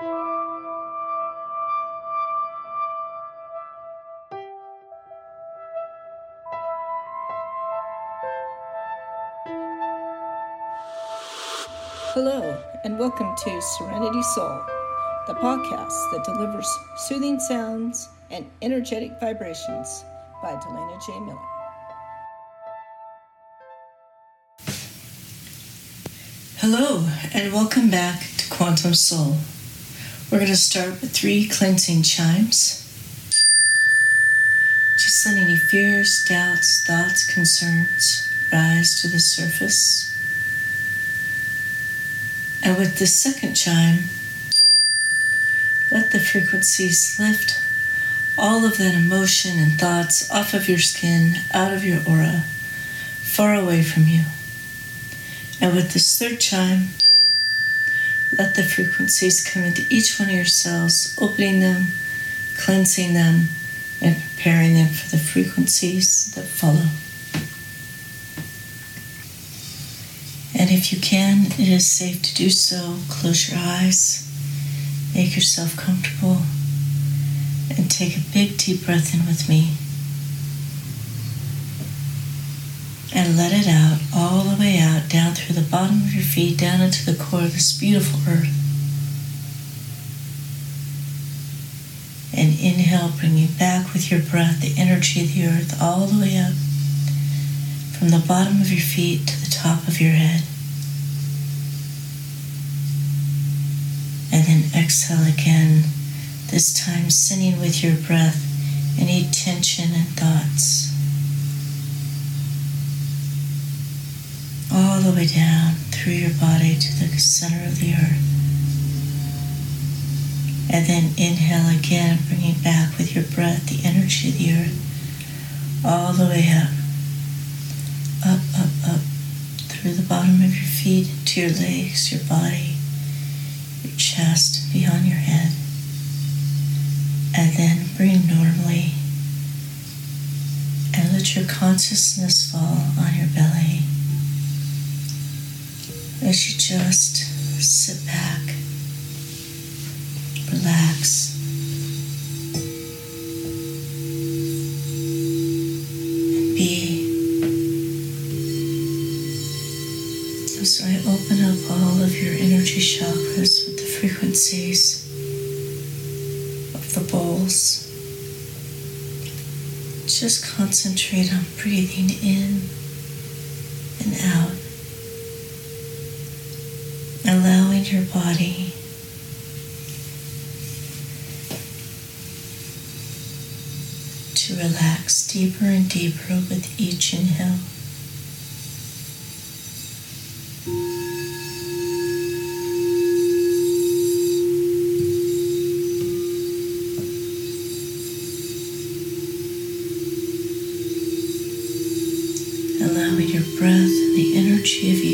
Hello, and welcome to Serenity Soul, the podcast that delivers soothing sounds and energetic vibrations by Delana J. Miller. Hello, and welcome back to Quantum Soul. We're going to start with three cleansing chimes. Just let any fears, doubts, thoughts, concerns rise to the surface. And with the second chime, let the frequencies lift all of that emotion and thoughts off of your skin, out of your aura, far away from you. And with this third chime, let the frequencies come into each one of your cells, opening them, cleansing them, and preparing them for the frequencies that follow. And if you can, it is safe to do so. Close your eyes, make yourself comfortable, and take a big deep breath in with me. And let it out all the way out, down through the bottom of your feet, down into the core of this beautiful earth. And inhale, bringing back with your breath the energy of the earth all the way up from the bottom of your feet to the top of your head. And then exhale again, this time sending with your breath any tension and thoughts. All the way down through your body to the center of the earth. And then inhale again, bringing back with your breath the energy of the earth all the way up up, up, up through the bottom of your feet to your legs, your body, your chest, beyond your head. And then breathe normally and let your consciousness fall on your belly as you just sit back, relax. and Be So I open up all of your energy chakras with the frequencies of the bowls. Just concentrate on breathing in and out, allowing your body to relax deeper and deeper with each inhale. allowing your breath and the energy of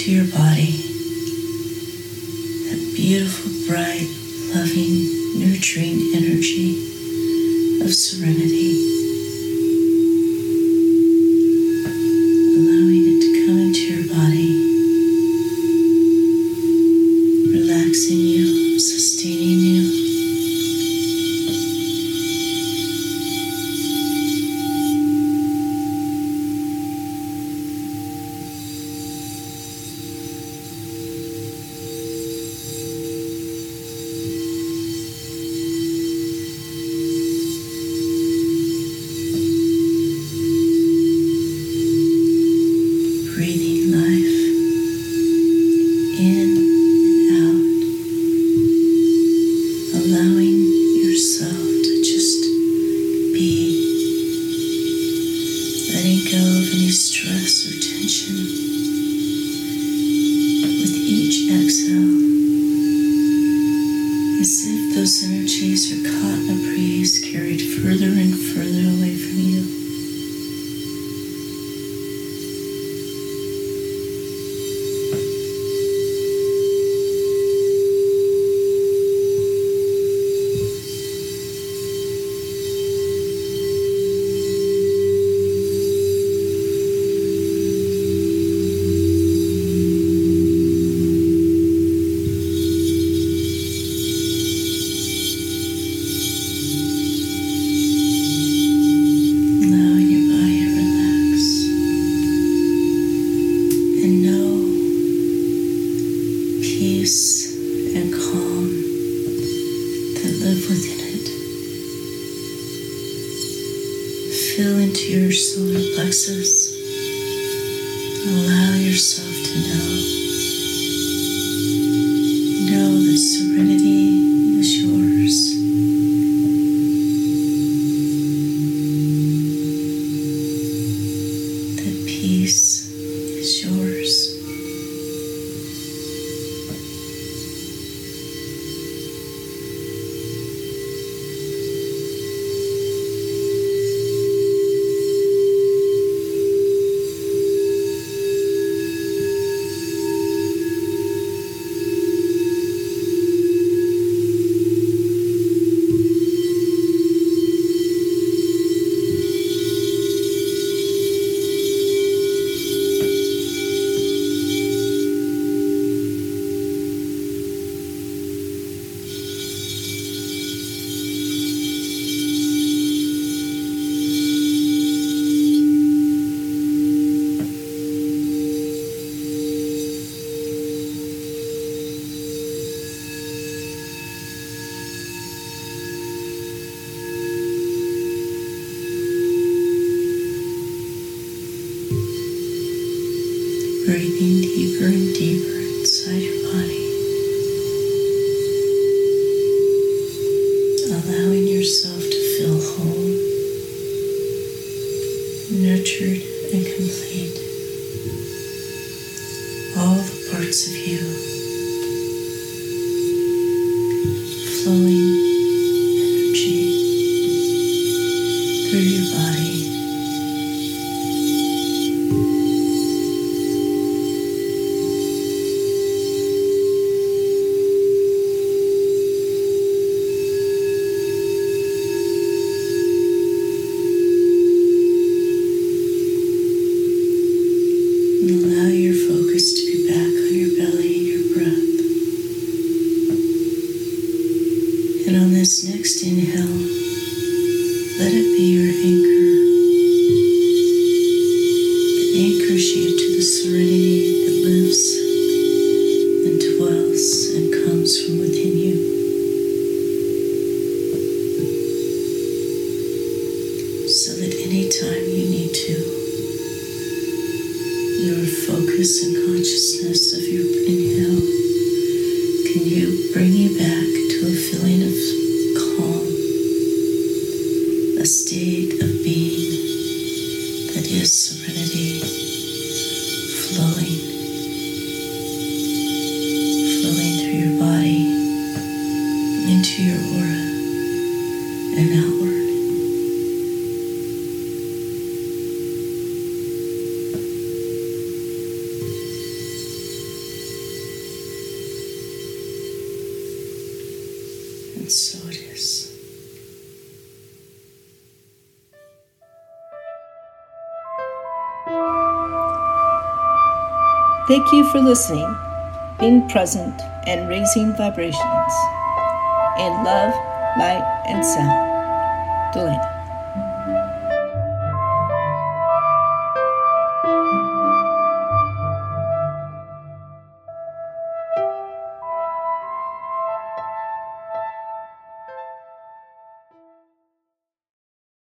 into your body. That beautiful, bright, loving, nurturing energy of serenity. sustaining you. those in yourself to know parts of you flowing energy through your body. state of being that is serenity flowing, flowing through your body into your aura and outward. And so Thank you for listening, being present, and raising vibrations in love, light, and sound. Delana.